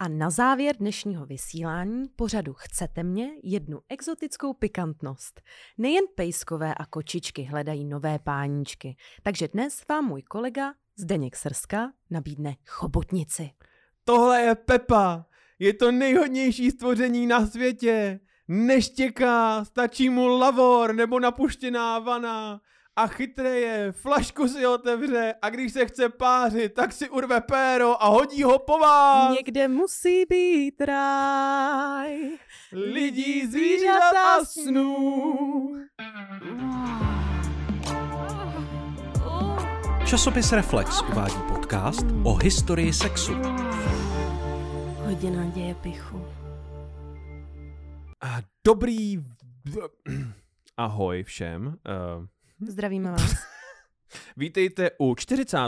A na závěr dnešního vysílání pořadu Chcete mě jednu exotickou pikantnost. Nejen pejskové a kočičky hledají nové páníčky, takže dnes vám můj kolega Zdeněk Srska nabídne chobotnici. Tohle je Pepa. Je to nejhodnější stvoření na světě. Neštěká, stačí mu lavor nebo napuštěná vana a chytré je, flašku si otevře a když se chce pářit, tak si urve péro a hodí ho po vás. Někde musí být ráj. Lidí, zvířat a snů. Časopis Reflex uvádí podcast o historii sexu. Hodina děje pichu. A dobrý... Ahoj všem. Uh, Zdravíme vás. Vítejte u 40.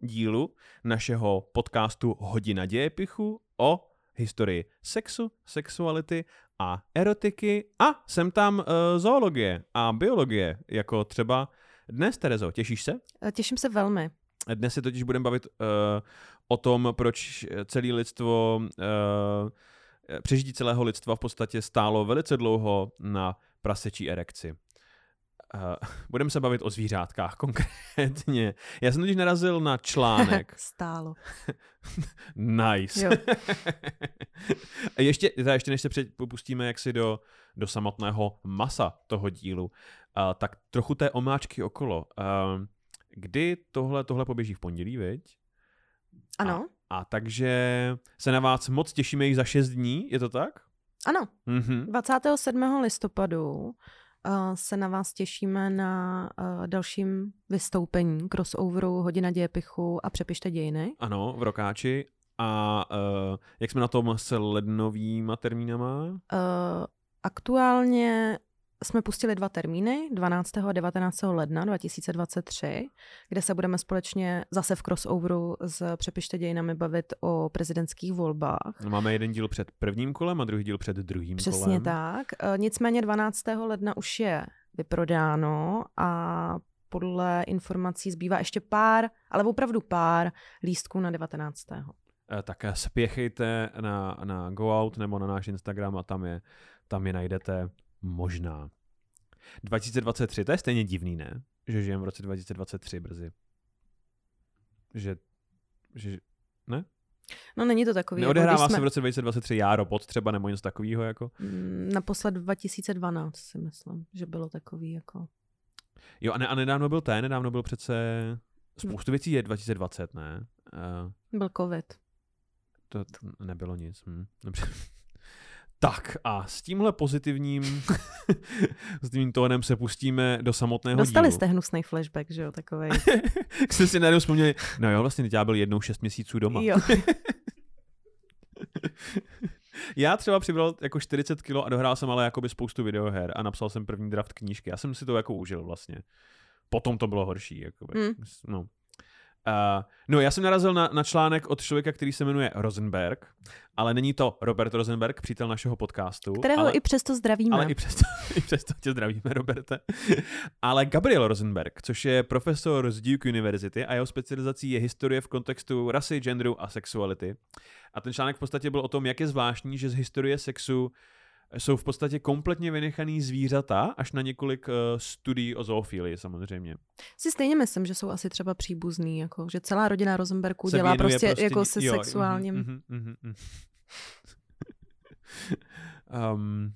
dílu našeho podcastu Hodina dějepichu o historii sexu, sexuality a erotiky a sem tam uh, zoologie a biologie, jako třeba dnes, Terezo. Těšíš se? Těším se velmi. Dnes se totiž budeme bavit uh, o tom, proč celé lidstvo, uh, přežití celého lidstva v podstatě stálo velice dlouho na prasečí erekci. Uh, budeme se bavit o zvířátkách konkrétně. Já jsem totiž narazil na článek. Stálo. nice. ještě, teda ještě než se popustíme jaksi do, do samotného masa toho dílu, uh, tak trochu té omáčky okolo. Uh, kdy tohle, tohle poběží v pondělí, viď? Ano. A, a takže se na vás moc těšíme jich za 6 dní, je to tak? Ano. Mm-hmm. 27. listopadu se na vás těšíme na dalším vystoupení crossoveru Hodina dějepichu a Přepište dějiny. Ano, v Rokáči. A uh, jak jsme na tom s lednovýma termínama? Uh, aktuálně jsme pustili dva termíny, 12. a 19. ledna 2023, kde se budeme společně zase v crossoveru s Přepište dějinami bavit o prezidentských volbách. Máme jeden díl před prvním kolem a druhý díl před druhým Přesně kolem. Přesně tak. E, nicméně 12. ledna už je vyprodáno a podle informací zbývá ještě pár, ale opravdu pár lístků na 19. E, tak spěchejte na, na Go Out nebo na náš Instagram a tam je, tam je najdete Možná. 2023, to je stejně divný, ne? Že žijeme v roce 2023 brzy. Že, že ne? No není to takový. Neodehrává jako, jsme... se v roce 2023 já robot třeba nebo něco takového jako? Mm, naposled 2012 si myslím, že bylo takový jako. Jo a, ne, a nedávno byl ten, nedávno byl přece spoustu věcí je 2020, ne? Uh, byl covid. To, to nebylo nic. Hm. Dobře. Tak a s tímhle pozitivním s tím tónem se pustíme do samotného Dostali dílu. jste hnusný flashback, že jo, takovej. Jste si najednou vzpomněli, no jo, vlastně já byl jednou šest měsíců doma. Jo. Já třeba přibral jako 40 kilo a dohrál jsem ale jakoby spoustu videoher a napsal jsem první draft knížky. Já jsem si to jako užil vlastně. Potom to bylo horší. Jakoby. Mm. No. Uh, no, já jsem narazil na, na článek od člověka, který se jmenuje Rosenberg, ale není to Robert Rosenberg, přítel našeho podcastu. Kterého ale, i přesto zdravíme. Ale i přesto, i přesto tě zdravíme, Roberte. ale Gabriel Rosenberg, což je profesor z Duke University a jeho specializací je historie v kontextu rasy, genderu a sexuality. A ten článek v podstatě byl o tom, jak je zvláštní, že z historie sexu jsou v podstatě kompletně vynechaný zvířata, až na několik uh, studií o zoofilii samozřejmě. Si stejně myslím, že jsou asi třeba příbuzný, jako, že celá rodina Rosenbergů se dělá prostě, prostě jako se jo, sexuálním... Mm, mm, mm, um,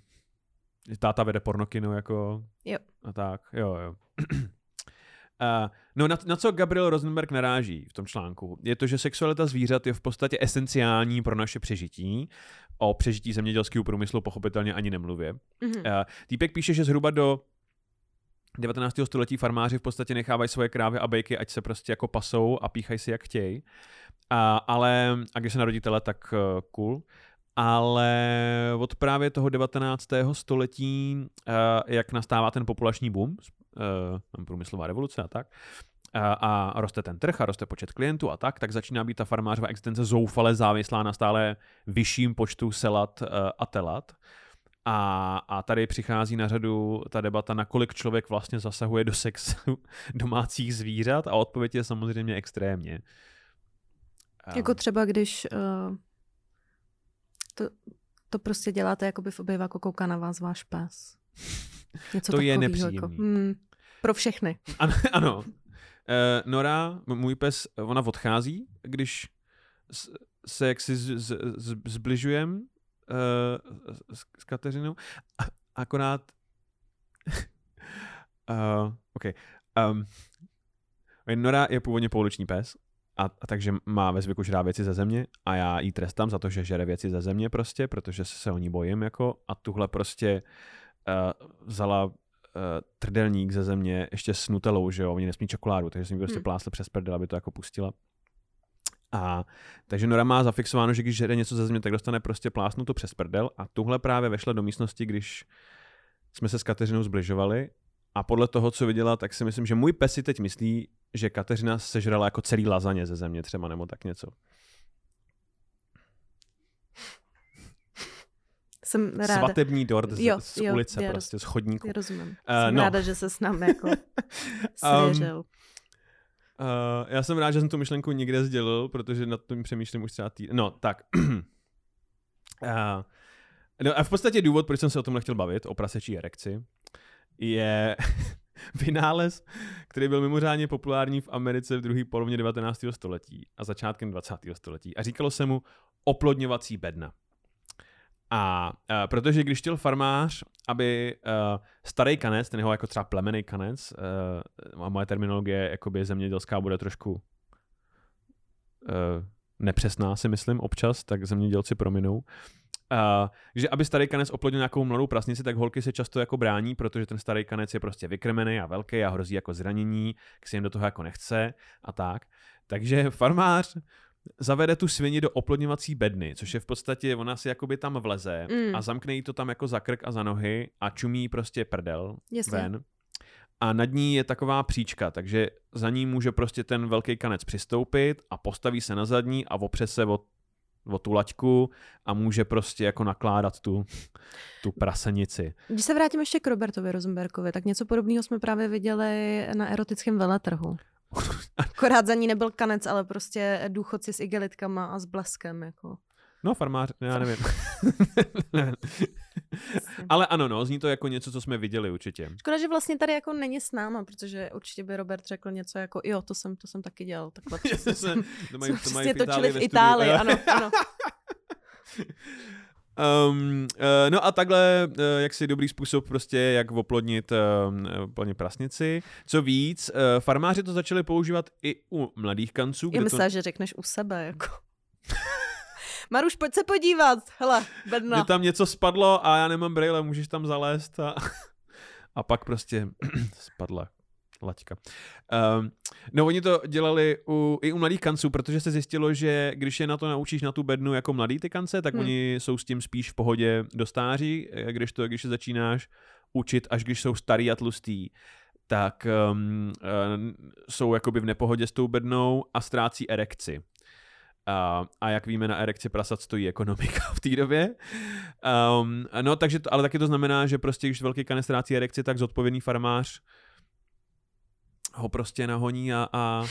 táta vede pornokino jako... Jo. A tak, jo, jo. Uh, no na, na co Gabriel Rosenberg naráží v tom článku, je to, že sexualita zvířat je v podstatě esenciální pro naše přežití. O přežití zemědělského průmyslu pochopitelně ani nemluvě. Mm-hmm. Uh, týpek píše, že zhruba do 19. století farmáři v podstatě nechávají svoje krávy a bejky, ať se prostě jako pasou a píchají si jak chtějí. A, ale, a když se narodí tele, tak uh, cool. Ale od právě toho 19. století, uh, jak nastává ten populační boom, uh, průmyslová revoluce a tak, a, a roste ten trh a roste počet klientů a tak, tak začíná být ta farmářová existence zoufale závislá na stále vyšším počtu selat a telat. A, a tady přichází na řadu ta debata, nakolik člověk vlastně zasahuje do sexu domácích zvířat a odpověď je samozřejmě extrémně. Jako třeba když uh, To, to prostě děláte, jako by v obýváku kouká na vás váš pes. Něco To je nepříjemný. Jako, hmm, pro všechny. Ano. ano. Uh, Nora, můj pes, ona odchází, když se jaksi z, z, z, zbližujem uh, s, s Kateřinou. A, akorát... uh, OK. Um, Nora je původně pouliční pes, a, a takže má ve zvyku žrát věci ze země a já jí trestám za to, že žere věci ze země prostě, protože se o ní bojím jako a tuhle prostě uh, vzala uh, trdelník ze země ještě s nutelou, že jo, oni nesmí čokoládu, takže jsem jí prostě Hmm. plásl přes prdel, aby to jako pustila. A takže Nora má zafixováno, že když žere něco ze země, tak dostane prostě plásnuto přes prdel a tuhle právě vešla do místnosti, když jsme se s Kateřinou zbližovali a podle toho, co viděla, tak si myslím, že můj pes si teď myslí, že Kateřina sežrala jako celý lazaně ze země třeba, nebo tak něco. Jsem ráda. Svatební dort z, Jo, z jo, ulice, já prostě z chodníku. Já rozumím. Eh, Jsem no. ráda, že se s námi jako Um. Uh, já jsem rád, že jsem tu myšlenku někde sdělil, protože nad tím přemýšlím už třeba týden. No, tak. uh, no a v podstatě důvod, proč jsem se o tomhle chtěl bavit, o prasečí erekci, je vynález, který byl mimořádně populární v Americe v druhé polovině 19. století a začátkem 20. století. A říkalo se mu oplodňovací bedna. A uh, protože když chtěl farmář, aby uh, starý kanec, ten jeho jako třeba plemený kanec, uh, a moje terminologie jakoby zemědělská bude trošku uh, nepřesná, si myslím, občas, tak zemědělci prominou. Uh, že aby starý kanec oplodnil nějakou mladou prasnici, tak holky se často jako brání, protože ten starý kanec je prostě vykrmený a velký a hrozí jako zranění, k si jim do toho jako nechce a tak. Takže farmář zavede tu svini do oplodňovací bedny, což je v podstatě, ona si jakoby tam vleze Mm. a zamkne jí to tam jako za krk a za nohy a čumí prostě prdel Jasně. ven. A nad ní je taková příčka, takže za ní může prostě ten velký kanec přistoupit a postaví se na zadní a opře se o, o tu laťku a může prostě jako nakládat tu, tu prasenici. Když se vrátím ještě k Robertovi Rosenbergovi, tak něco podobného jsme právě viděli na erotickém veletrhu. Akorát za ní nebyl kanec, ale prostě důchodci s igelitkama a s bleskem. Jako. No, farmář, já nevím. Ale ano, no, zní to jako něco, co jsme viděli určitě. Škoda, že vlastně tady jako není s náma, protože určitě by Robert řekl něco jako, jo, to jsem, to jsem taky dělal. Takhle přesně se, jsem, to mají, to mají v točili Itálii v Itálii, ano, ano. Um, uh, no a takhle, uh, jak si dobrý způsob prostě, jak oplodnit uh, oplodnit prasnici. Co víc, uh, farmáři to začali používat i u mladých kanců. Já kde to, že řekneš u sebe, jako. Maruš, pojď se podívat, hele, bedna. že tam něco spadlo a já nemám brýle, můžeš tam zalézt a, a pak prostě spadla laťka. Um, no oni to dělali u, i u mladých kanců, protože se zjistilo, že když je na to naučíš na tu bednu jako mladý ty kance, tak Hmm. oni jsou s tím spíš v pohodě do stáří, eh, když to, když se začínáš učit, až když jsou starý a tlustý, tak um, uh, jsou jakoby v nepohodě s tou bednou a ztrácí erekci. Uh, a jak víme, na erekci prasat stojí ekonomika v té době. Um, no, takže to, ale taky to znamená, že prostě, když velký kanec ztrácí erekci, tak zodpovědný farmář ho prostě nahoní a, a,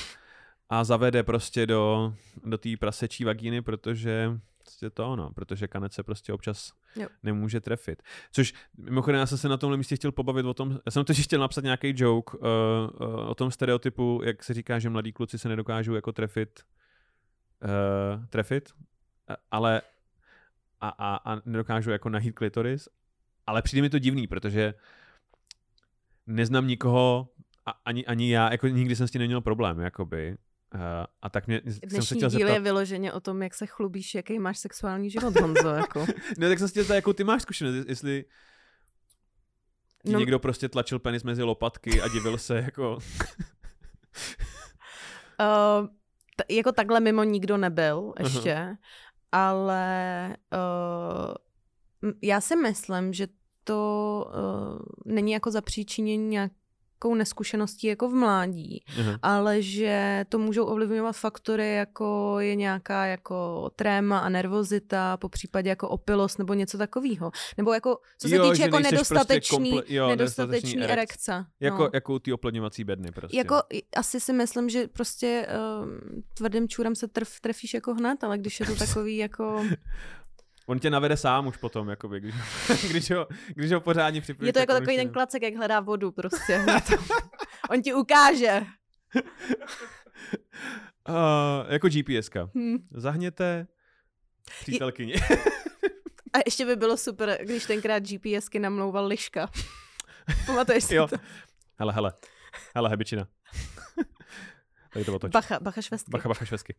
a zavede prostě do, do té prasečí vagíny, protože prostě to ono, protože kanec se prostě občas Jo. nemůže trefit. Což mimochodem já jsem se na tomhle místě chtěl pobavit o tom, já jsem totiž chtěl napsat nějaký joke uh, uh, o tom stereotypu, jak se říká, že mladí kluci se nedokážou jako trefit uh, trefit, a- ale a, a, a nedokážou jako nahít klitoris, ale přijde mi to divný, protože neznám nikoho, a, ani, ani já, jako nikdy jsem s tím neměl problém, jakoby. Uh, a tak mě, jsem se Dnešní chtěl díl zeptat, je vyloženě o tom, jak se chlubíš, jaký máš sexuální život, Honzo. Jako. ne, tak jsem se chtěl zeptat, jakou ty máš zkušenost, jestli No- no, někdo prostě tlačil penis mezi lopatky a divil se, jako, Uh, t- jako takhle mimo nikdo nebyl ještě, ale uh, já si myslím, že to uh, není jako zapříčinění nějakou neskušeností jako v mládí, Aha. ale že to můžou ovlivňovat faktory, jako je nějaká jako tréma a nervozita, po případě jako opilost nebo něco takového. Nebo jako, co se Jo, týče jako prostě nedostatečný, komple- jo, nedostatečný erekce. erekce. jako, no. jako u té oplodňovací bedny prostě. Jako asi si myslím, že prostě um, tvrdým čůrem se trf, trefíš jako hned, ale když je to takový jako On tě navede sám už potom, jakoby, když, když, ho, když ho pořádně připravíš. Je to jako takový ten klacek, jak hledá vodu prostě. On ti ukáže. Uh, jako GPSka. Hm. Zahněte přítelkyni. A ještě by bylo super, když tenkrát GPSky namlouval liška. Pamatuješ si jo. to? Hele, hele. Hele, hebičina. Tady to otoč. Bacha, bacha švestky. Bacha, bacha, švesky.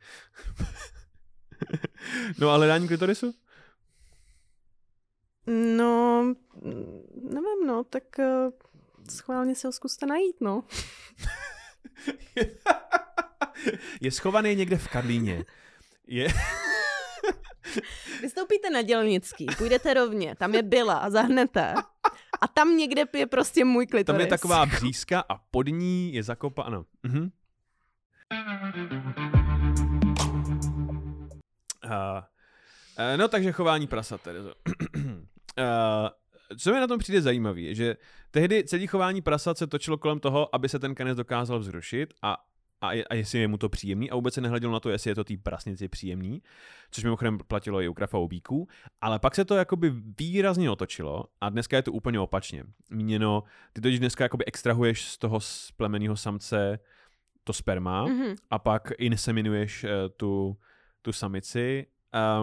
no a hledání klitorisu? No, mm, nevím, no, tak uh, schválně si ho zkuste najít, no. je schovaný někde v Karlíně. Je... Vystoupíte na dělnický, půjdete rovně, tam je byla a zahnete. A tam někde je prostě můj klitoris. Tam je taková břízka a pod ní je zakopáno. Mhm. Uh, uh, no takže chování prasat, Terezo. co mi na tom přijde zajímavé, je, že tehdy celý chování prasat se točilo kolem toho, aby se ten kanec dokázal vzrušit a a, a jestli je mu to příjemný a vůbec se nehleděl na to, jestli je to té prasnici příjemný, což mimochodem platilo i u krafaubíků, ale pak se to jakoby výrazně otočilo a dneska je to úplně opačně. Míněno, ty totiž dneska jakoby extrahuješ z toho splemeného samce to sperma Mhm. a pak inseminuješ uh, tu, tu samici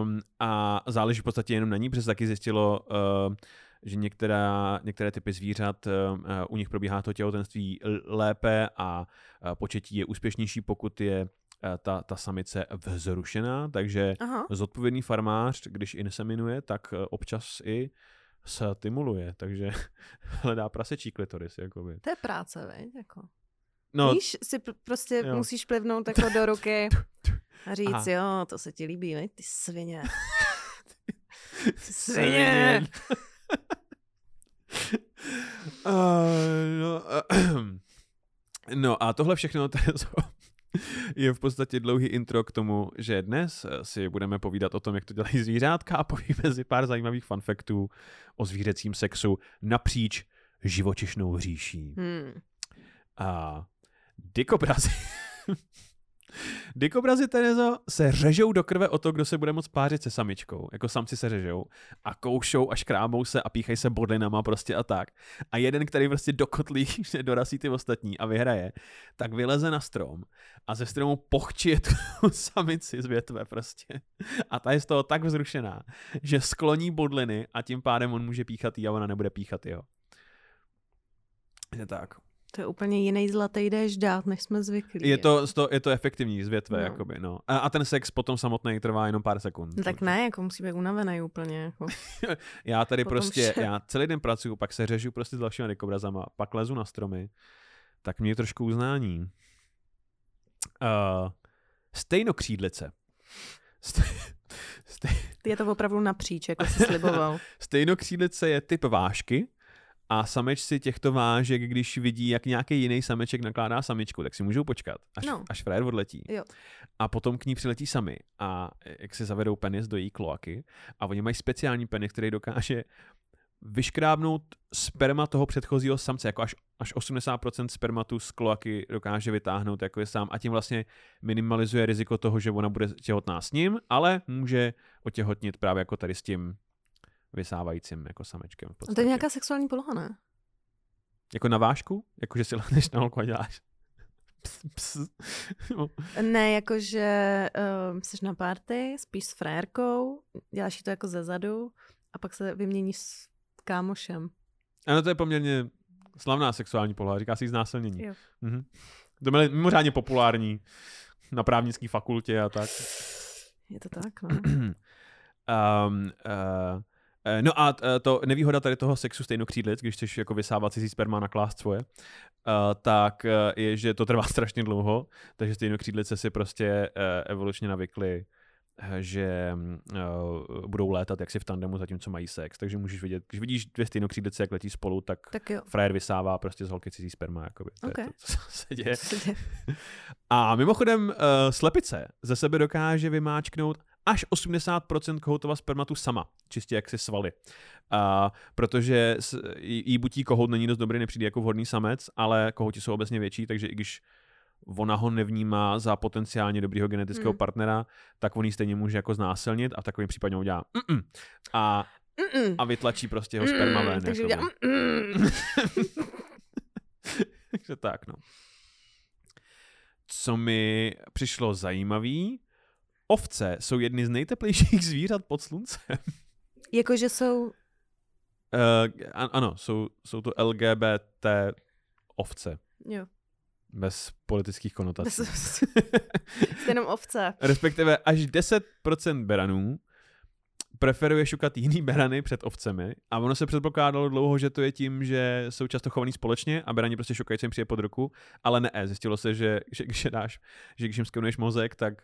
um, a záleží v podstatě jenom na ní, protože se taky zjistilo, uh, že některá, některé typy zvířat, uh, u nich probíhá to těhotenství lépe a uh, početí je úspěšnější, pokud je ta, ta samice vzrušená, takže Aha. zodpovědný farmář, když inseminuje, tak občas i stimuluje, takže hledá prasečí klitoris. Jakoby. To je práce, veď? Jako. No, Víš, si pr- prostě jo. musíš plivnout jako do ruky a říct, Aha. jo, to se ti líbí, veď? Ty svině. Ty Svině. Uh, no, uh, no a tohle všechno Terezo, je v podstatě dlouhý intro k tomu, že dnes eh, si budeme povídat o tom, jak to dělají zvířátka a povíme si pár zajímavých funfaktů o zvířecím sexu napříč živočišnou říší. Hmm. A dikobrazy. Dikobrazy, Terezo, se řežou do krve o to, kdo se bude moc pářit se samičkou. Jako samci se řežou a koušou a škrábou se a píchají se bodlinama prostě a tak. A jeden, který prostě do kotlí že dorazí ty ostatní a vyhraje, tak vyleze na strom a ze stromu pochčije tu samici z větve prostě. A ta je z toho tak vzrušená, že skloní bodliny a tím pádem on může píchat jí a ona nebude píchat jeho. Je tak. To je úplně jiný zlatý déšť dát, než jsme zvyklí. Je to, to, je to efektivní z větve, No. jakoby, no. A, a ten sex potom samotný trvá jenom pár sekund. No tak ne, jako musí být unavený úplně. Jako. Já tady potom prostě, vše. já celý den pracuju, pak se řežu prostě s dalšíma dikobrazama, pak lezu na stromy, tak mě trošku uznání. Uh, stejnokřídlice. Ste- ste- Je to opravdu napříč, jako jsi sliboval. Stejnokřídlice je typ vášky a samečci těchto vážek, když vidí, jak nějaký jiný sameček nakládá samičku, tak si můžou počkat, až, No. až frajer odletí. Jo. A potom k ní přiletí sami a jak si zavedou penis do její kloaky a oni mají speciální penis, který dokáže vyškrábnout sperma toho předchozího samce, jako až, až 80% spermatu z kloaky dokáže vytáhnout jako je sám a tím vlastně minimalizuje riziko toho, že ona bude těhotná s ním, ale může otěhotnit právě jako tady s tím vysávajícím jako samečkem. V A to je nějaká sexuální poloha, ne? Jako na vážku? Jako, že si lehneš na holku a děláš ps, ps. No. Ne, jakože uh, jsi na party, spíš s frérkou, děláš to jako ze zadu a pak se vyměníš s kámošem. Ano, to je poměrně slavná sexuální poloha, říká si znásilnění. Jo. Mhm. To bylo mimořádně populární na právnické fakultě a tak. Je to tak, no. um, uh, no a t- to nevýhoda tady toho sexu stejnokřídlic, když chceš jako vysávat cizí sperma na klást svoje, uh, tak je, že to trvá strašně dlouho, takže stejnokřídlice si prostě evolučně navykly, eh, že uh, budou létat jaksi v tandemu, zatímco mají sex. Takže můžeš vidět, když vidíš dvě stejnokřídlice, jak letí spolu, tak, Tak jo. frajer vysává prostě z holky cizí sperma. Jakoby. To Ok. je to, co se děje. Co se děje? A mimochodem, uh, slepice ze sebe dokáže vymáčknout až 80% kohoutova spermatu sama, čistě jak si svaly. Uh, protože jí, butí kohout není dost dobrý, nepřijde jako vhodný samec, ale kohouti jsou obecně větší, takže i když ona ho nevnímá za potenciálně dobrýho genetického Hmm. partnera, tak on ji stejně může jako znásilnit a v takovém případě ho udělá mm-mm. a, Mm-mm. a vytlačí prostě jeho sperma ven. Mm, takže jakoby. udělám, mm. Takže tak, no. Co mi přišlo zajímavý, ovce jsou jedny z nejteplejších zvířat pod sluncem. Jakože jsou... Uh, ano, jsou, jsou to LGBT ovce, Jo. bez politických konotací. Jste jenom ovce. Respektive až 10% beranů preferuje šukat jiný berany před ovcemi a ono se předpokládalo dlouho, že to je tím, že jsou často chovaný společně a berani prostě šukají, co jim přijde pod ruku, ale ne, zjistilo se, že, že když dáš, že když jim skenuješ mozek, tak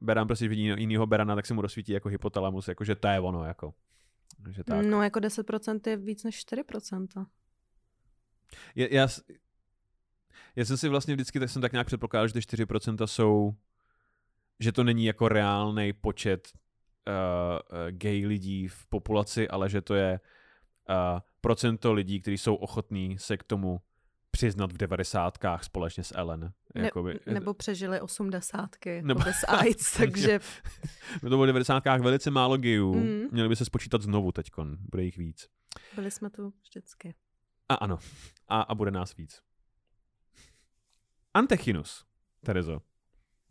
beran prostě vidí jinýho berana, tak se mu rozsvítí jako hypotalamus, jako že to je ono, jako. Že tak. No jako 10% je víc než 4%. Je, já, já jsem si vlastně vždycky, tak jsem tak nějak předpokládal, že ty 4% jsou, že to není jako reálný počet uh, uh, gay lidí v populaci, ale že to je uh, procento lidí, kteří jsou ochotní se k tomu přiznat v devadesátkách společně s Ellen. Ne, Jakoby, nebo přežili osmdesátky Nebo- bez AIDS, takže to bylo v devadesátkách velice málo gayů, Mm. měli by se spočítat znovu teďkon, bude jich víc. byli jsme tu vždycky. A ano, a, a bude nás víc. Antechinus, Terezo.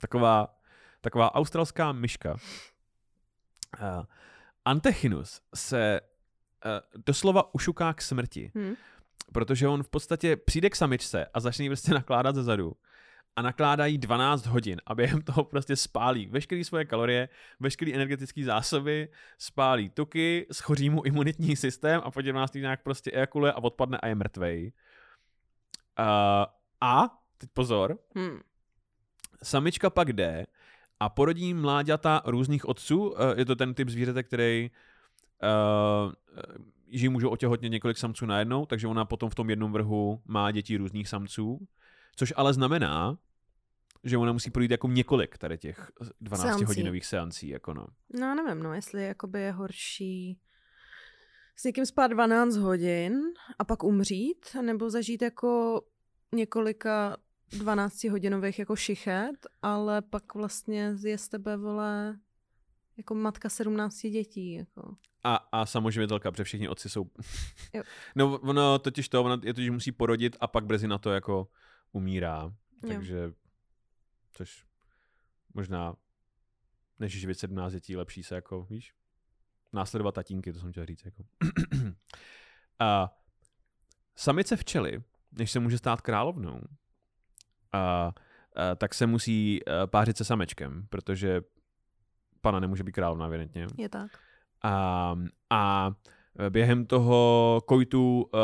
Taková, taková australská myška. Uh, Antechinus se uh, doslova ušuká k smrti, Hm. Protože on v podstatě přijde k samičce a začne jí prostě nakládat ze zadu a nakládá jí 12 hodin a během toho prostě spálí veškeré svoje kalorie, veškeré energetické zásoby, spálí tuky, schoří mu imunitní systém a po 11 nějak prostě ejakuluje a odpadne a je mrtvej. Uh, a, teď pozor, Hm. samička pak jde a porodí mláďata různých otců. Eh, Je to ten typ zvířete, který uh, že můžou otěhotnět několik samců najednou, takže ona potom v tom jednom vrhu má děti různých samců, což ale znamená, že ona musí projít jako několik tady těch 12 Seancí. hodinových seancí. Jako no. No nevím, no, jestli jakoby je horší s někým spát 12 hodin a pak umřít, nebo zažít jako několika 12 hodinových jako šichet, ale pak vlastně je z tebe, vole, jako matka 17 dětí, jako. A, a samoživitelka, protože všichni otci jsou... Jo. no ono totiž to, ona je to, že musí porodit a pak brzy na to jako umírá. Jo. Takže, což možná, než živit 17 dětí, lepší se jako, víš, následovat tatínky, to jsem chtěl říct. Jako. a samice včely, než se může stát královnou, a, a, tak se musí a, pářit se samečkem, protože pana nemůže být královna, evidentně. Je tak. A, a během toho kojtu uh,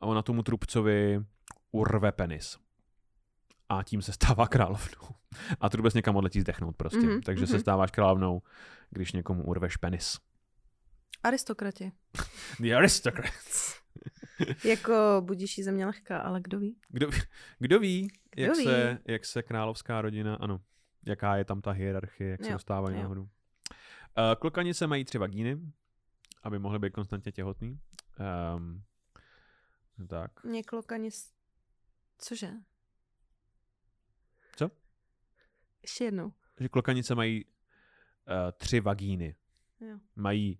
ona tomu trubcovi urve penis. A tím se stává královnou. A trubec někam odletí zdechnout prostě. Mhm, Mm-hmm, Takže mm-hmm. se mhm. stáváš královnou, když někomu urveš penis. Aristokrati. The aristocrats. Jako budíší země lehká, ale kdo ví? Kdo, kdo ví, Kdo jak, ví? Se, jak se královská rodina, ano, jaká je tam ta hierarchie, jak se Jo, dostávají jo. nahoru. Uh, klokanice mají tři vagíny, aby mohly být konstantně těhotný. Um, tak. Mě klokani... Cože? Co? Ještě jednou. že klokanice mají uh, tři vagíny. Jo. Mají,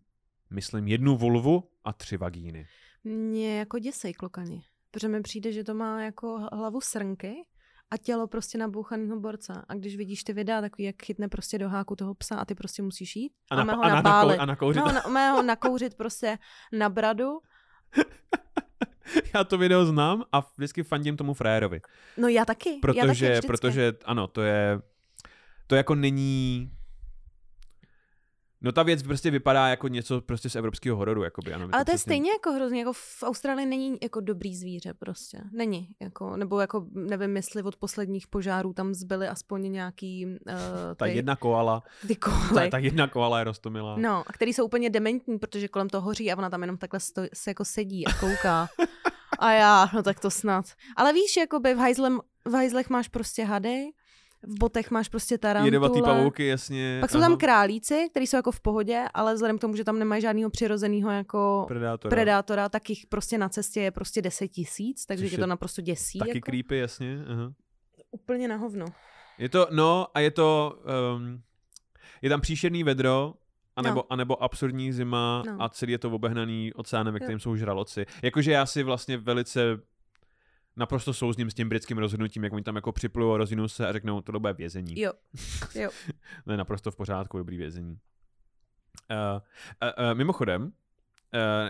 myslím, jednu vulvu a tři vagíny. Mě jako děsej klokani. Protože mi přijde, že to má jako hlavu srnky a tělo prostě nabouchaného borca. A když vidíš ty videa, takový, jak chytne prostě do háku toho psa a ty prostě musíš jít. A, na, ho a, na, napálit. a nakouřit. No, na, ho nakouřit prostě na bradu. Já to video znám a vždycky fandím tomu frajerovi. No já taky. já taky Protože, vždycky. protože ano, to je, to jako není, no ta věc prostě vypadá jako něco prostě z evropského hororu, jakoby, ano. Ale to je přesně- stejně jako hrozně, jako v Austrálii není jako dobrý zvíře prostě. Není, jako, nebo jako nevím, jestli od posledních požárů tam zbyly aspoň nějaký uh, Ta ty, jedna koala, ty ta, koly. ta jedna koala je rostomilá. No, a který jsou úplně dementní, protože kolem toho hoří a ona tam jenom takhle sto, se jako sedí a kouká. A já, no tak to snad. Ale víš, jakoby v, hajzlem, v hajzlech máš prostě hady, v botech máš prostě Jedovatý tarantule. pavouky, jasně. Pak jsou aha. tam králíci, kteří jsou jako v pohodě, ale vzhledem k tomu, že tam nemají žádného přirozeného jako Predátora. predátora, tak jich prostě na cestě je prostě 10 tisíc, takže Což tě je to naprosto děsí. Taky jako. creepy, jasně. Aha. úplně na hovno. Je to, no a je to, um, je tam příšerný vedro, anebo, No. anebo absurdní zima No. a celý je to obehnaný oceánem, ve Jo. kterém jsou žraloci. Jakože já si vlastně velice naprosto souzním s tím britským rozhodnutím, jak oni tam jako připlujou, rozvinou se a řeknou, to bude vězení. Jo, jo. Je naprosto v pořádku, dobrý vězení. Uh, uh, uh, mimochodem, uh,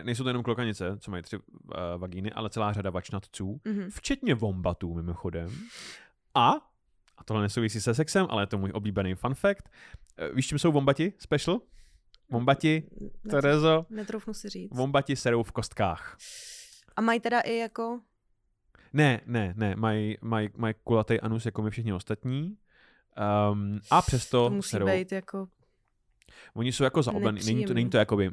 nejsou to jenom klokanice, co mají tři uh, vagíny, ale celá řada vačnatců, Mhm. včetně vombatů mimochodem. A, a tohle nesouvisí se sexem, ale je to můj oblíbený fun fact, uh, víš, čím jsou vombati special? Vombati, Terezo, Netroufnu si říct. vombati serou v kostkách. A mají teda i jako... Ne, ne, ne, mají maj, maj kulatý anus jako my všichni ostatní. Um, a přesto To musí serou. být jako... Oni jsou jako zaoblený, není to, není to jakoby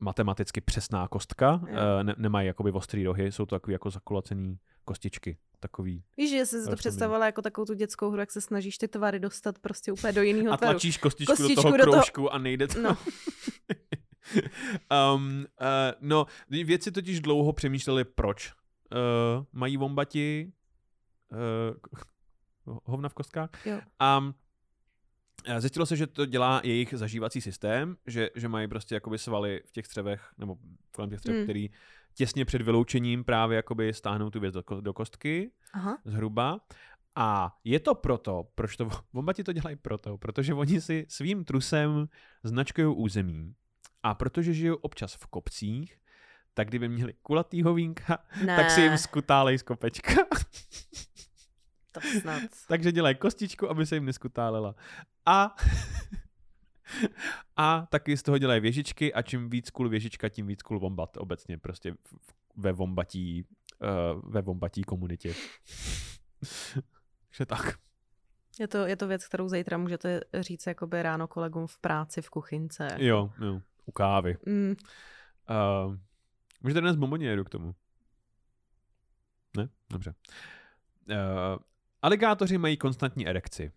matematicky přesná kostka, uh, ne, nemají jakoby ostrý rohy, jsou to takový jako zakulacený kostičky, takový. Víš, že jsi si to představovala jako takovou tu dětskou hru, jak se snažíš ty tvary dostat prostě úplně do jiného A tvaru. tlačíš kostičku, Kostičku do toho do toho- kroužku a nejde to. No. um, uh, no, věci totiž dlouho přemýšleli, proč uh, mají vombati uh, hovna v kostkách. Jo. A eh, zjistilo se, že to dělá jejich zažívací systém, že, že mají prostě jakoby svaly v těch střevech, nebo kolem těch střev, Hmm. který těsně před vyloučením právě jakoby stáhnou tu věc do, do kostky, Aha. zhruba. A je to proto, proč to bombati to dělají proto, protože oni si svým trusem značkují území. A protože žijou občas v kopcích, tak kdyby měli kulatý hovínka, Ne, tak si jim skutálej z kopečka. to snad. Takže dělají kostičku, aby se jim neskutálela. A a taky z toho dělají věžičky a čím víc kul věžička, tím víc kul vombat obecně prostě v- v- ve vombatí, uh, ve vombatí komunitě. Takže tak. Je to, je to věc, kterou zítra můžete říct jakoby ráno kolegům v práci, v kuchynce. Jo, jo, u kávy. Mm, Uh, můžete dnes bombonieru k tomu? Ne? Dobře. Uh, aligátoři mají konstantní erekci.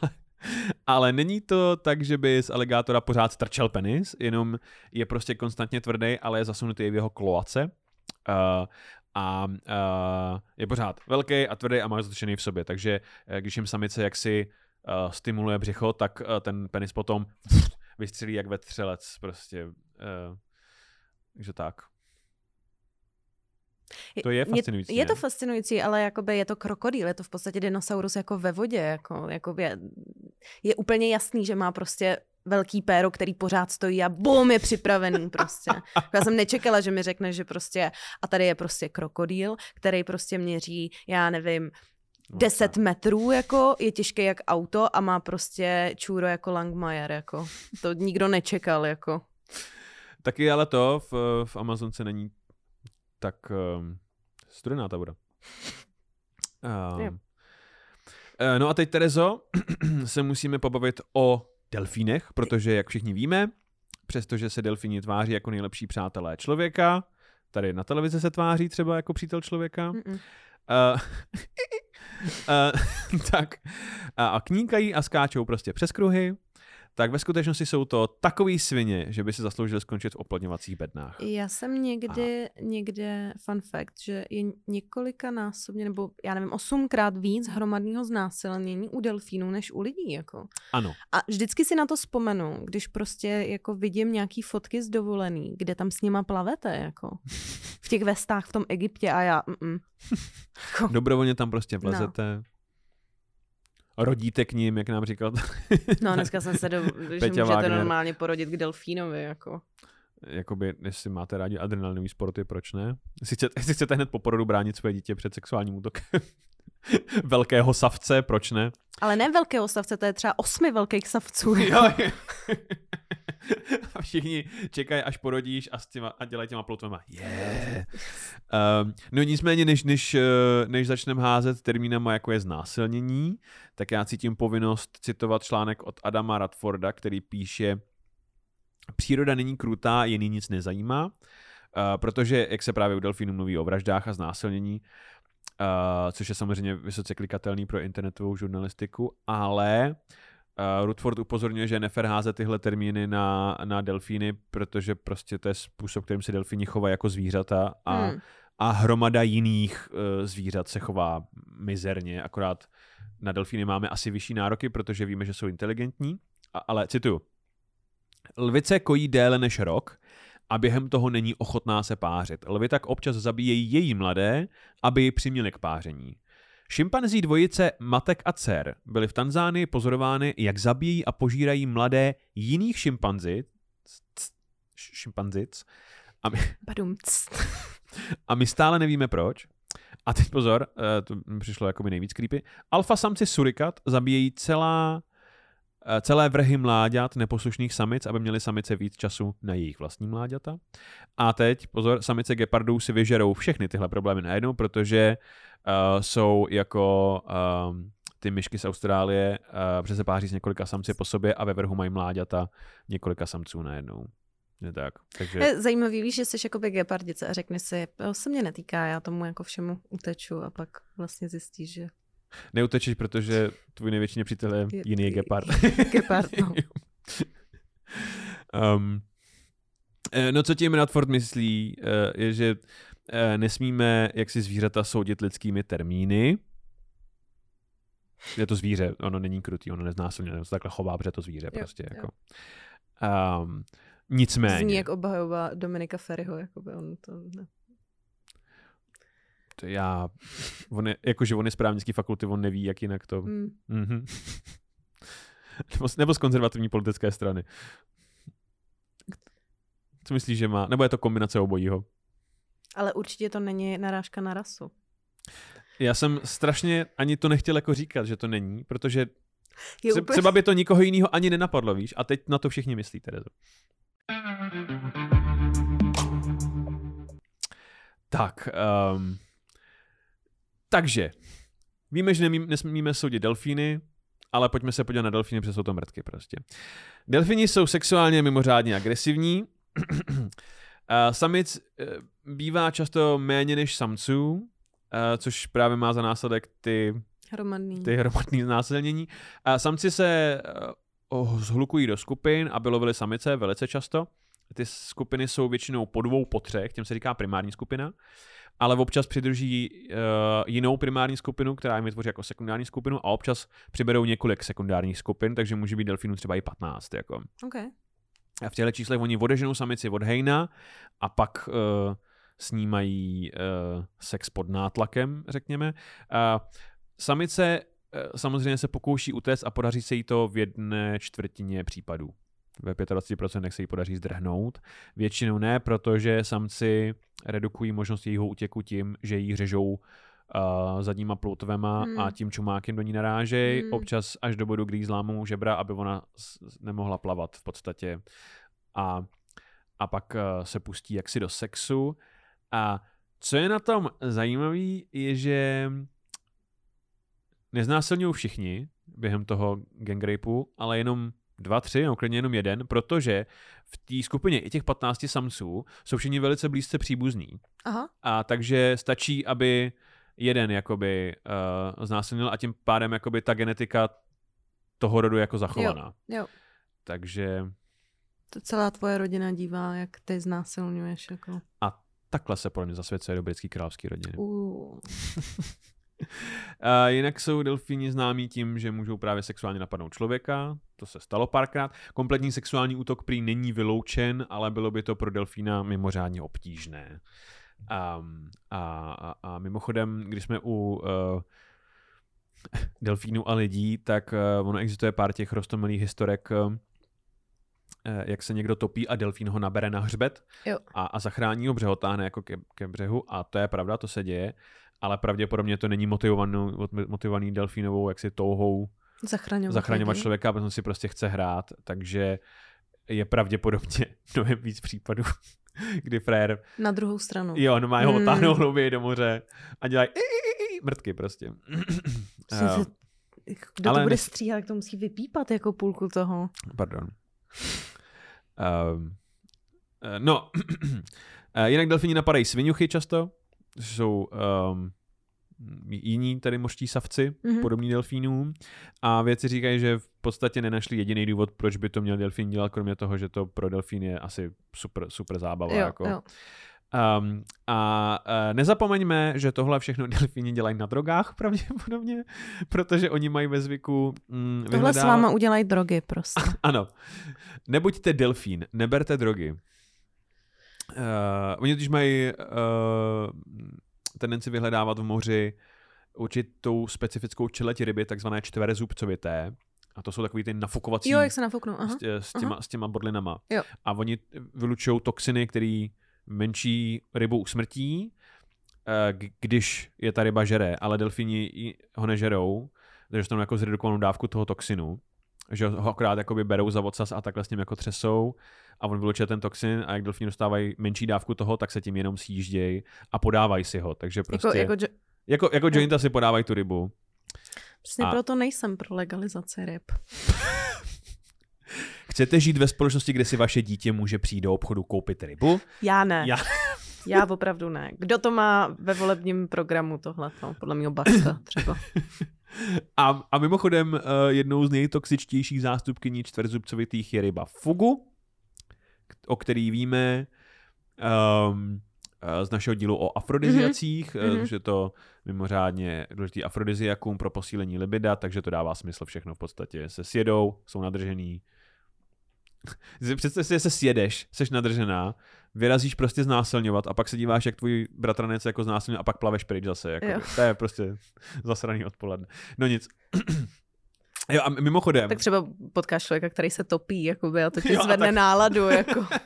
Ale není to tak, že by z aligátora pořád strčel penis, jenom je prostě konstantně tvrdý, ale je zasunutý v jeho kloace. Uh, a uh, je pořád velký a tvrdý a má zatočený v sobě. Takže když jim samice jaksi uh, stimuluje břicho, tak uh, ten penis potom vystřelí jak vetřelec. Prostě. Takže tak. To je fascinující, Je, je to fascinující, ale jakoby je to krokodýl, je to v podstatě dinosaurus jako ve vodě. Jako, jako je, je úplně jasný, že má prostě velký péro, který pořád stojí a bum, je připravený prostě. Já jsem nečekala, že mi řekne, že prostě a tady je prostě krokodýl, který prostě měří, já nevím, No, 10 metrů, jako, je těžký jak auto a má prostě čůro jako Langmajer, jako. To nikdo nečekal, jako. Taky ale to v, v Amazonce není tak um, studená ta voda. Um, no a teď, Terezo, se musíme pobavit o delfínech, protože, jak všichni víme, přestože se delfíni tváří jako nejlepší přátelé člověka, tady na televizi se tváří třeba jako přítel člověka, Mm-mm. Uh, uh, tak a, a kníkají a skáčou prostě přes kruhy, tak ve skutečnosti jsou to takový svině, že by si zasloužili skončit v oplodňovacích bednách. Já jsem někdy, někde, fun fact, že je několika násobně, nebo já nevím, osmkrát víc hromadného znásilnění u delfínů než u lidí, jako. Ano, A vždycky si na to vzpomenu, když prostě jako vidím nějaký fotky z dovolený, kde tam s nima plavete, jako. V těch vestách v tom Egyptě a já, mm, jako, dobrovolně tam prostě vlezete. Rodíte k ním, jak nám říkal. no dneska jsem se do, že Peťa můžete Wagner. normálně porodit k delfínovi, jako. Jakoby, jestli máte rádi adrenalinové sporty, proč ne? Jestli chcete, jestli chcete hned po porodu bránit své dítě před sexuálním útokem velkého savce, proč ne? Ale ne velkého savce, to je třeba osmi velkých savců. Jo. a všichni čekají, až porodíš a, s těma, a dělají těma plotvama. Yeah. Um, no nicméně, než, než, eh, než začneme házet termínama, jako je znásilnění, tak já cítím povinnost citovat článek od Adama Radforda, který píše Příroda není krutá, jiný nic nezajímá, uh, protože, jak se právě u delfínů mluví o vraždách a znásilnění, uh, což je samozřejmě vysoce klikatelný pro internetovou žurnalistiku, ale Uh, Rutford upozorňuje, že je nefer házet tyhle termíny na, na delfíny, protože prostě to je způsob, kterým se delfíni chovají jako zvířata a, Hmm. a hromada jiných uh, zvířat se chová mizerně, akorát na delfíny máme asi vyšší nároky, protože víme, že jsou inteligentní, a, ale cituju. Lvice kojí déle než rok a během toho není ochotná se pářit. Lvy tak občas zabíjejí její mladé, aby ji přiměli k páření. Šimpanzí dvojice matek a dcer byly v Tanzánii pozorovány, jak zabíjí a požírají mladé jiných šimpanzi, šimpanzic, a my, a my stále nevíme proč. A teď pozor, eh, to mi přišlo jako mi nejvíc creepy. Alfa samci surikat zabíjejí celá, celé vrhy mláďat neposlušných samic, aby měly samice víc času na jejich vlastní mláďata. A teď, pozor, samice gepardů si vyžerou všechny tyhle problémy najednou, protože uh, jsou jako um, ty myšky z Austrálie, uh, se páří s několika samci po sobě a ve vrhu mají mláďata několika samců najednou. Je tak. Takže... Je zajímavý, víš, že jsi jakoby gepardice a řekni si, to se mě netýká, já tomu jako všemu uteču a pak vlastně zjistíš, že Neutečeš, protože tvůj největší nepřítel je jiný je gepard. gepard, no. um, eh, no co tím Radford myslí, eh, je, že eh, nesmíme jaksi zvířata soudit lidskými termíny. Je to zvíře, ono není krutý, ono neznásilně, ono se takhle chová, protože je to zvíře Jo, prostě. jo. Jako. Um, nicméně. Zní jak obhajoba Dominika Ferryho, jakoby on to ne. To já, on je, jakože on je z právnický fakulty, on neví, jak jinak to... Hmm. Mhm. nebo, z- nebo z konzervativní politické strany. Co myslíš, že má? Nebo je to kombinace obojího? Ale určitě to není narážka na rasu. Já jsem strašně ani to nechtěl jako říkat, že to není, protože Je úplně... třeba by to nikoho jiného ani nenapadlo, víš? A teď na to všichni myslí, Terezo. Tak, um, takže, víme, že nemí, nesmíme soudit delfíny, ale pojďme se podívat na delfíny, protože jsou to mrtky prostě. Delfíni jsou sexuálně mimořádně agresivní. A Samic eh, bývá často méně než samců, eh, což právě má za následek ty Hromadný. ty hromadné znásilnění. Samci se eh, zhlukují do skupin, aby lovili samice velice často. Ty skupiny jsou většinou po dvou, po třech, těm se říká primární skupina, ale občas přidrží uh, jinou primární skupinu, která jim vytvoří jako sekundární skupinu a občas přiberou několik sekundárních skupin, takže může být delfínů třeba i 15. Jako. Okay. A v těchto číslech oni odeženou samici od hejna a pak uh, s ní mají uh, sex pod nátlakem, řekněme. Uh, samice uh, samozřejmě se pokouší utéct a podaří se jí to v jedné čtvrtině případů. Ve 25% se jí podaří zdrhnout. Většinou ne, protože samci redukují možnost jejího útěku tím, že jí řežou uh, zadníma ploutvema Hmm. a tím čumákem do ní narážej, Hmm. občas až do bodu, kdy jí zlámou žebra, aby ona nemohla plavat v podstatě. A, a pak uh, se pustí jaksi do sexu. A co je na tom zajímavé, je, že neznásilňují všichni během toho gang rapeu, ale jenom dva, tři, no klidně jenom jeden, protože v té skupině i těch 15 samců jsou všichni velice blízce příbuzní. Aha. A takže stačí, aby jeden jakoby uh, znásilnil a tím pádem jakoby ta genetika toho rodu jako zachovaná. Jo. Takže To celá tvoje rodina dívá, jak ty znásilňuješ. Jako. takhle se podle mě zasvěcuje do britský královský rodiny. Uh. A jinak jsou delfíni známí tím, že můžou právě sexuálně napadnout člověka, to se stalo párkrát. Kompletní sexuální útok prý není vyloučen, ale bylo by to pro delfína mimořádně obtížné. Um, a, a, a mimochodem, když jsme u uh, delfínů a lidí, tak uh, ono existuje pár těch rostomilých historek, uh, jak se někdo topí a delfín ho nabere na hřbet Jo. a, a zachrání ho, břehotáhne jako ke, ke břehu a to je pravda, to se děje, ale pravděpodobně to není motivovaný, motivovaný delfínovou jaksi touhou Zachraňovat, zachraňovat člověka, protože si prostě chce hrát, takže je pravděpodobně mnohem víc případů, kdy frér, Na druhou stranu. jo, no má ho Hmm. otáhnou hlouběji do moře a dělají i, i, i, mrtky prostě. Eh, se- Kdo ale to bude nes- stříhat, tak to musí vypípat jako půlku toho. Pardon. Um, no, eh, jinak delfíni napadají sviňuchy často, jsou um, jiní tady mořští savci, Mhm. mm-hmm. podobní delfínům. A věci říkají, že v podstatě nenašli jediný důvod, proč by to měl delfín dělat, kromě toho, že to pro delfín je asi super, super zábava. Jo, jako. jo. Um, a uh, nezapomeňme, že tohle všechno delfíni dělají na drogách pravděpodobně, protože oni mají ve zvyku mm, Tohle s vyhledávat- váma udělají drogy prostě. ano. Nebuďte delfín, neberte drogy. Uh, oni totiž mají uh, tendenci vyhledávat v moři určitou specifickou čeleť ryby, takzvané čtverezubcovité. A to jsou takový ty nafukovací Jo, jak se nafouknou. Aha. s, s, těma, s těma bodlinama. Jo. A oni vylučují toxiny, které menší rybu usmrtí, eh, když je ta ryba žere, ale delfíni ho nežerou, takže dostanou jako zredukovanou dávku toho toxinu, že ho akorát jakoby berou za ocas a takhle s ním jako třesou a on vylučuje ten toxin a jak delfíni dostávají menší dávku toho, tak se tím jenom sjíždějí a podávají si ho. Takže prostě Jako, jako, jako, jo- jako, jako jointa si podávají tu rybu. přesně a- proto nejsem pro legalizaci ryb. Chcete žít ve společnosti, kde si vaše dítě může přijít do obchodu koupit rybu? Já ne. Já- Já opravdu ne. Kdo to má ve volebním programu tohleto? Podle mě Bašta třeba. A, a mimochodem uh, jednou z nejtoxičtějších zástupkyní čtverzubcovitých je ryba fugu, o který víme um, z našeho dílu o afrodiziacích, Mhm, mhm. mm-hmm. že to mimořádně důležitý afrodiziakum pro posílení libida, takže to dává smysl všechno v podstatě. Se sjedou, jsou nadržený. Představ si, že se sjedeš, seš nadržená, vyrazíš prostě znásilňovat a pak se díváš, jak tvůj bratranec jako znásilňuje a pak plaveš pryč zase. Jako, to je prostě zasraný odpoledne. No nic. Jo a mimochodem, Tak třeba potkáš člověka, který se topí, jakoby, a to ti Jo, zvedne tak- náladu. Jako.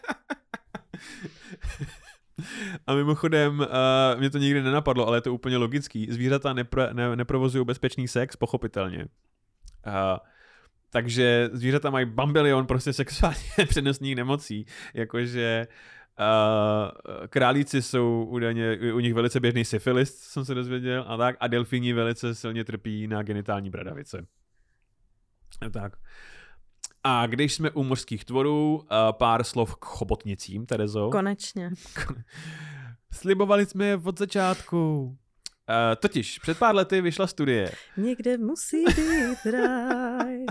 A mimochodem, uh, mě to nikdy nenapadlo, ale je to úplně logický. Zvířata nepro, ne, neprovozují bezpečný sex, pochopitelně. Uh, takže zvířata mají bambilion prostě sexuálně přenosných nemocí. Jakože uh, králíci jsou údajně, u nich velice běžný syfilis, jsem se dozvěděl, a tak. A delfíni velice silně trpí na genitální bradavice. A tak. A když jsme u mořských tvorů, uh, pár slov k chobotnicím, Terezo. Konečně. Slibovali jsme je od začátku. Uh, totiž před pár lety vyšla studie. Někde musí být ráj.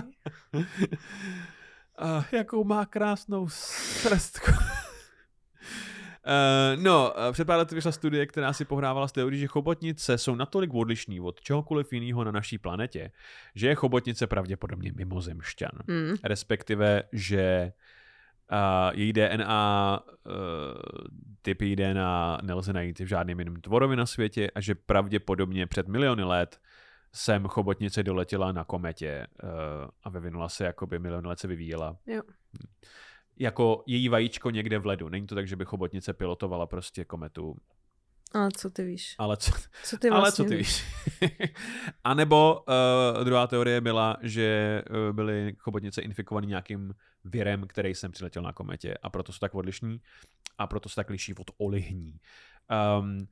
Uh, jakou má krásnou srstku. Uh, no, před pár lety vyšla studie, která si pohrávala s teorií, že chobotnice jsou natolik odlišní od čehokoliv jiného na naší planetě, že je chobotnice pravděpodobně mimozemšťan. Hmm. respektive, že uh, její DNA, uh, typ její DNA nelze najít v žádném jiném tvorovi na světě a že pravděpodobně před miliony let sem chobotnice doletěla na kometě uh, a vyvinula se, jakoby miliony let se vyvíjela. Jo. Jako její vajíčko někde v ledu. Není to tak, že by chobotnice pilotovala prostě kometu. Ale co ty víš? Ale co, Co ty ale vlastně co ty víš? A nebo uh, druhá teorie byla, že uh, byly chobotnice infikovaný nějakým virem, který sem přiletěl na kometě a proto jsou tak odlišní a proto se tak liší od olihní. Um,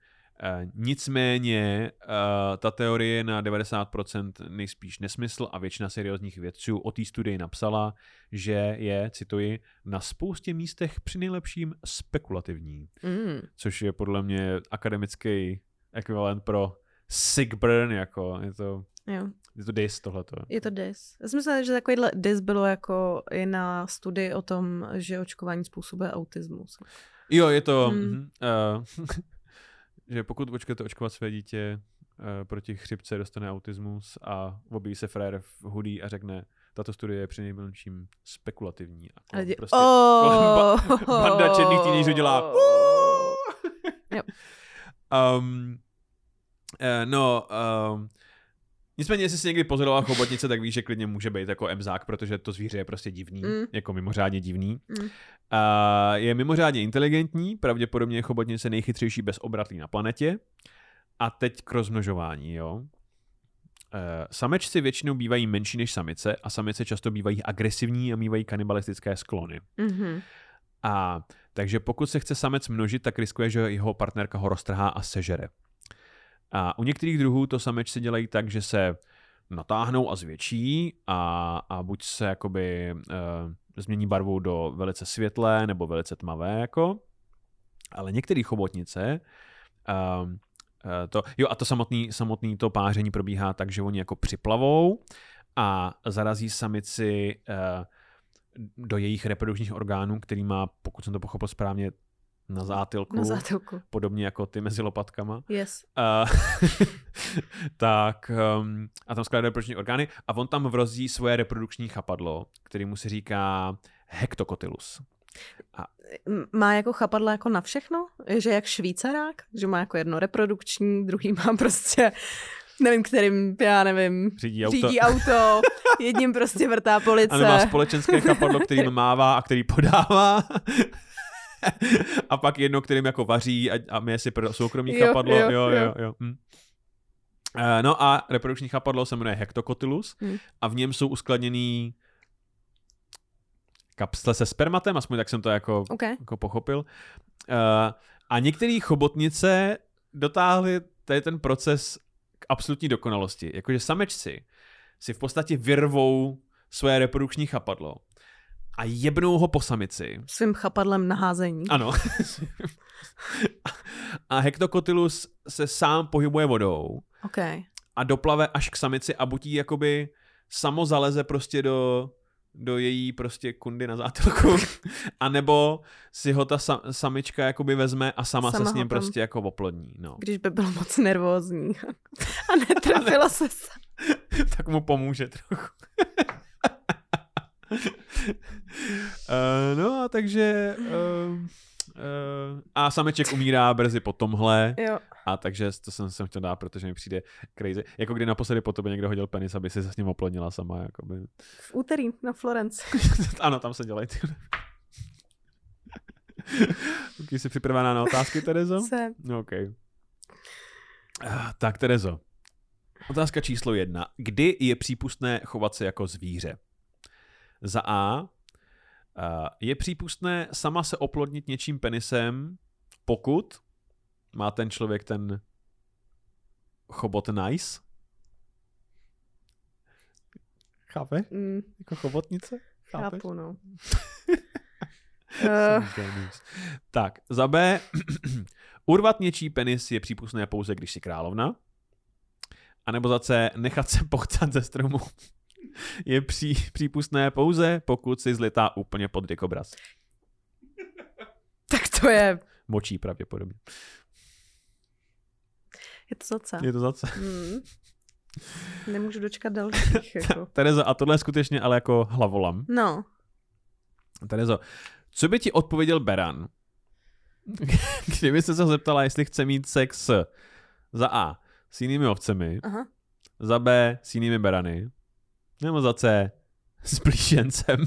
nicméně uh, ta teorie je na 90% nejspíš nesmysl a většina seriózních vědců o té studii napsala, že je, cituji, na spoustě místech při nejlepším spekulativní Mm. což je podle mě akademický ekvivalent pro sick burn, jako je to, Jo. je to dis tohleto. Je to dis. Já si myslela, že takovýhle dis bylo jako i na studii o tom, že očkování způsobuje autismus. Jo, je to, mm. uh, že pokud očkujete očkovat své dítě uh, proti chřipce, dostane autismus a objeví se frér v hudí a řekne, tato studie je při nejmenším spekulativní. A kolem lidi, prostě, oh, kolem ba- banda černých teenagerů dělá Jo. um, uh, no, um, nicméně, jestli jsi někdy pozoroval chobotnice, tak víš, že klidně může být jako emzák, protože to zvíře je prostě divný, Mm. jako mimořádně divný. Mm. A je mimořádně inteligentní, pravděpodobně je chobotnice nejchytřejší bezobratlý na planetě. A teď k rozmnožování, jo. Eh, Samečci většinou bývají menší než samice a samice často bývají agresivní a mývají kanibalistické sklony. Mhm. A takže pokud se chce samec množit, tak riskuje, že jeho partnerka ho roztrhá a sežere. A u některých druhů to samečci dělají tak, že se natáhnou a zvětší a, a buď se jakoby uh, změní barvu do velice světlé nebo velice tmavé, jako. Ale některé chobotnice eh, to, jo a to samotný, samotný to páření probíhá tak, že oni jako připlavou a zarazí samici uh, do jejich reprodukčních orgánů, který má, pokud jsem to pochopil správně, na zátilku. Na zátilku. Podobně jako ty mezi lopatkama. Yes. Uh, tak um, a tam skládá reprodukční orgány a on tam vrozí svoje reprodukční chapadlo, který mu se říká Hectocotylus. A... Má jako chapadla jako na všechno? Že jak švýcarák? Že má jako jedno reprodukční, druhý má prostě nevím, kterým, já nevím, řídí auto, řídí auto jedním prostě vrtá police. A má společenské chapadlo, kterým mává a který podává. a pak jedno, kterým jako vaří a, a mě si pro soukromí jo, chapadlo. Jo, jo, jo. jo. jo. Hm. No a reprodukční chapadlo se jmenuje Hectocotylus hmm. a v něm jsou uskladněný kapsle se spermatem, aspoň tak jsem to jako, okay. jako pochopil. Uh, a některé chobotnice dotáhly tady ten proces k absolutní dokonalosti. Jakože samečci si v podstatě vyrvou svoje reprodukční chapadlo a jebnou ho po samici. Svým chapadlem na házení. Ano. a Hectocotylus se sám pohybuje vodou. Okay. A doplave až k samici a buď jakoby samo zaleze prostě do, do její prostě kundy na zátilku, a nebo si ho ta sa, samička jakoby vezme a sama, sama se s ním prostě jako oplodní. No. Když by byl moc nervózní a netrefila se se. tak mu pomůže trochu. Uh, no a takže... Uh, uh, a sameček umírá brzy po tomhle. Jo. A takže to jsem, jsem chtěl dát, protože mi přijde crazy. Jako kdy naposledy po tobě někdo hodil penis, aby si se s ním oplodnila sama. Jakoby. V úterý na Florence. ano, tam se dělají ty. Když jsi připravená na otázky, Terezo? Jsem. OK. Tak, Terezo. Otázka číslo jedna. Kdy je přípustné chovat se jako zvíře? Za A. Je přípustné sama se oplodnit něčím penisem, pokud má ten člověk ten chobot nice? Chápe? Mm. Jako chobotnice? Chápeš? Chápu, no. tak, za B. Urvat něčí penis je přípustné pouze, když si královna. A nebo za C. Nechat se pochcat ze stromu je pří, přípustné pouze, pokud si zlitá úplně pod dikobraz. Tak to je... Močí pravděpodobně. Je to zace. Je to zace. Hmm. Nemůžu dočkat dalších. Jako. Terezo, a tohle je skutečně ale jako hlavolam. No. Terezo, co by ti odpověděl Beran, kdyby se se zeptala, jestli chce mít sex za A s jinými ovcemi, Aha. za B s jinými berany, nebo za C s blížencem.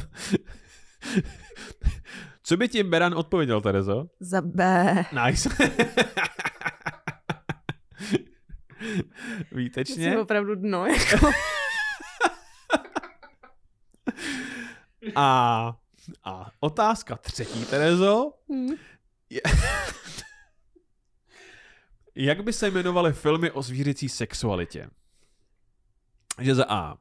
Co by ti Beran odpověděl, Terezo? Za B. Nice. Výtečně. Jsi opravdu dno, jako. a, a otázka třetí, Terezo. Hmm. Je, jak by se jmenovaly filmy o zvířecí sexualitě? Že za A.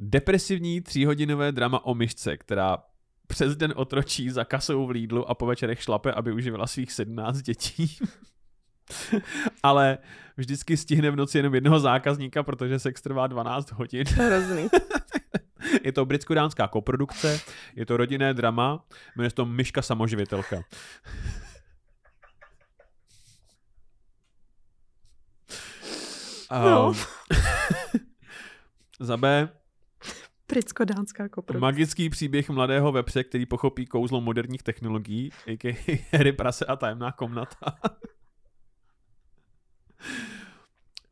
Depresivní tříhodinové drama o myšce, která přes den otročí za kasou v Lidlu a po večerech šlape, aby uživila svých 17 dětí. Ale vždycky stihne v noci jenom jednoho zákazníka, protože sex trvá 12 hodin. Hrozný. je to britsko-dánská koprodukce, je to rodinné drama, jmenuje se to Myška samoživitelka. No. Um, za B. Britsko-dánská koprodukce. Magický příběh mladého vepře, který pochopí kouzlo moderních technologií, a.k.a. Harry Prase a tajemná komnata.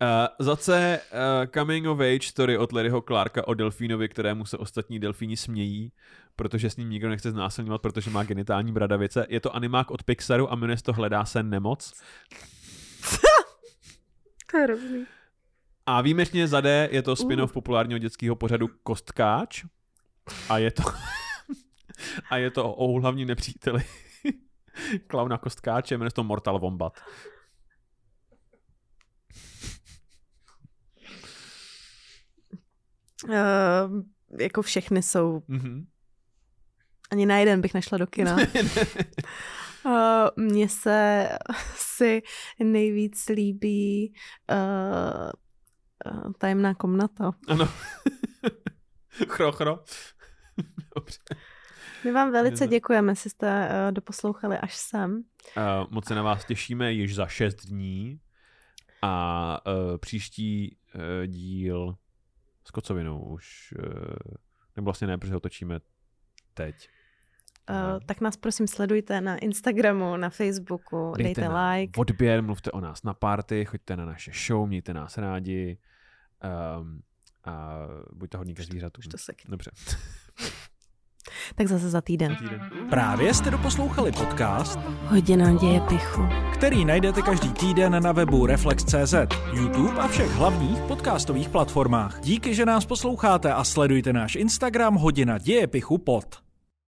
Uh, za C uh, Coming of Age story od Larryho Clarka o delfínovi, kterému se ostatní delfíni smějí, protože s ním nikdo nechce znásilňovat, protože má genitální bradavice. Je to animák od Pixaru a jmenuje to Hledá se nemoc. to je rovný. A výjimečně za D je to spin-off uh. populárního dětského pořadu Kostkáč. A je to a je to o hlavním nepříteli klauna Kostkáče, jmenuje se to Mortal Wombat. Uh, jako všechny jsou. Mm-hmm. Ani na jeden bych nešla do kina. Uh, mně se si nejvíc líbí uh, uh, tajemná komnata. Ano. chro, chro. Dobře. My vám velice děkujeme, jestli jste uh, doposlouchali až sem. Uh, moc se na vás těšíme již za šest dní a uh, příští uh, díl s kocovinou už, uh, nebo vlastně ne, protože ho točíme teď. Uh, tak nás prosím sledujte na Instagramu, na Facebooku, dejte, dejte like. odběr, mluvte o nás na party, choďte na naše show, mějte nás rádi um, a buďte hodní ke zvířatům. Už to se Dobře. Tak zase za týden. Týden. Právě jste doposlouchali podcast, Hodina děje pichu. který najdete každý týden na webu Reflex.cz, YouTube a všech hlavních podcastových platformách. Díky, že nás posloucháte a sledujte náš Instagram Hodina děje pichu pod.